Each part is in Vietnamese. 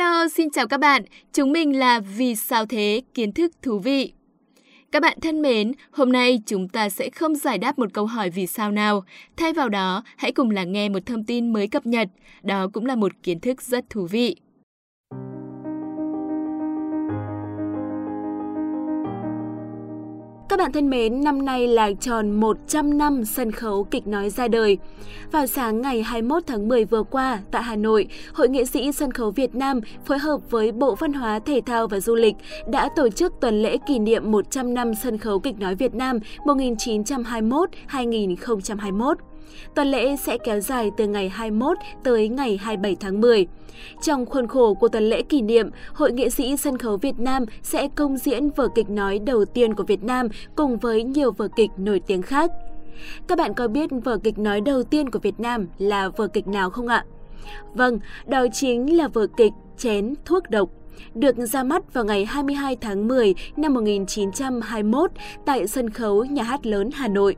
Hello, xin chào các bạn. Chúng mình là Vì sao thế kiến thức thú vị. Các bạn thân mến, hôm nay chúng ta sẽ không giải đáp một câu hỏi vì sao nào. Thay vào đó, hãy cùng lắng nghe một thông tin mới cập nhật. Đó cũng là một kiến thức rất thú vị. Bạn thân mến, năm nay là tròn 100 năm sân khấu kịch nói ra đời. Vào sáng ngày 21 tháng 10 vừa qua, tại Hà Nội, Hội nghệ sĩ sân khấu Việt Nam phối hợp với Bộ Văn hóa, Thể thao và Du lịch đã tổ chức tuần lễ kỷ niệm 100 năm sân khấu kịch nói Việt Nam 1921-2021. Tuần lễ sẽ kéo dài từ ngày 21 tới ngày 27 tháng 10. Trong khuôn khổ của tuần lễ kỷ niệm, Hội nghệ sĩ sân khấu Việt Nam sẽ công diễn vở kịch nói đầu tiên của Việt Nam cùng với nhiều vở kịch nổi tiếng khác. Các bạn có biết vở kịch nói đầu tiên của Việt Nam là vở kịch nào không ạ? Vâng, đó chính là vở kịch Chén thuốc độc được ra mắt vào ngày 22 tháng 10 năm 1921 tại sân khấu Nhà hát lớn Hà Nội.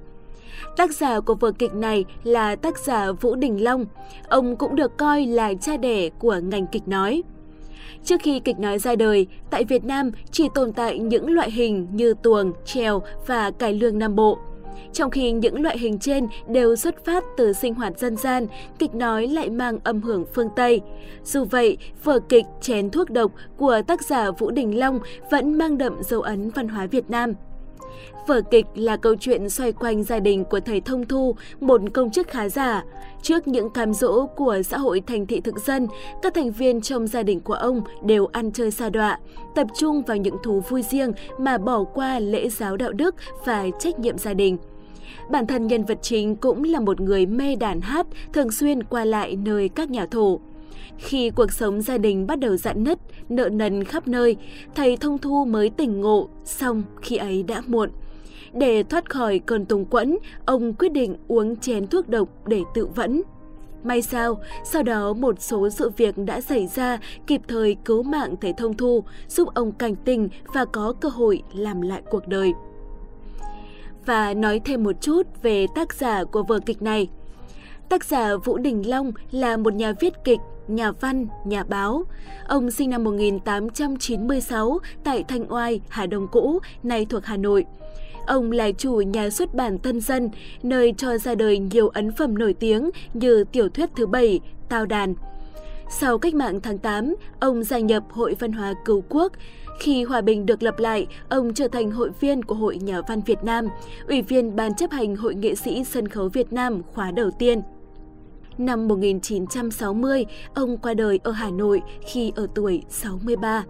Tác giả của vở kịch này là tác giả Vũ Đình Long. Ông cũng được coi là cha đẻ của ngành kịch nói. Trước khi kịch nói ra đời, tại Việt Nam chỉ tồn tại những loại hình như tuồng, trèo và cải lương Nam Bộ. Trong khi những loại hình trên đều xuất phát từ sinh hoạt dân gian, kịch nói lại mang âm hưởng phương Tây. Dù vậy, vở kịch Chén thuốc độc của tác giả Vũ Đình Long vẫn mang đậm dấu ấn văn hóa Việt Nam. Vở kịch là câu chuyện xoay quanh gia đình của thầy Thông Thu, một công chức khá giả. Trước những cam dỗ của xã hội thành thị thực dân, các thành viên trong gia đình của ông đều ăn chơi xa đọa, tập trung vào những thú vui riêng mà bỏ qua lễ giáo đạo đức và trách nhiệm gia đình. Bản thân nhân vật chính cũng là một người mê đàn hát, thường xuyên qua lại nơi các nhà thổ. Khi cuộc sống gia đình bắt đầu dạn nứt, nợ nần khắp nơi, thầy Thông Thu mới tỉnh ngộ, xong khi ấy đã muộn. Để thoát khỏi cơn tùng quẫn, ông quyết định uống chén thuốc độc để tự vẫn. May sao, sau đó một số sự việc đã xảy ra kịp thời cứu mạng thầy Thông Thu, giúp ông cảnh tỉnh và có cơ hội làm lại cuộc đời. Và nói thêm một chút về tác giả của vở kịch này. Tác giả Vũ Đình Long là một nhà viết kịch, nhà văn, nhà báo. Ông sinh năm 1896 tại Thanh Oai, Hà Đông cũ, nay thuộc Hà Nội. Ông là chủ nhà xuất bản Tân Dân, nơi cho ra đời nhiều ấn phẩm nổi tiếng như tiểu thuyết thứ bảy, Tào Đàn. Sau cách mạng tháng 8, ông gia nhập Hội Văn hóa Cứu Quốc. Khi hòa bình được lập lại, ông trở thành hội viên của Hội Nhà văn Việt Nam, ủy viên Ban chấp hành Hội nghệ sĩ sân khấu Việt Nam khóa đầu tiên. Năm 1960, ông qua đời ở Hà Nội khi ở tuổi 63.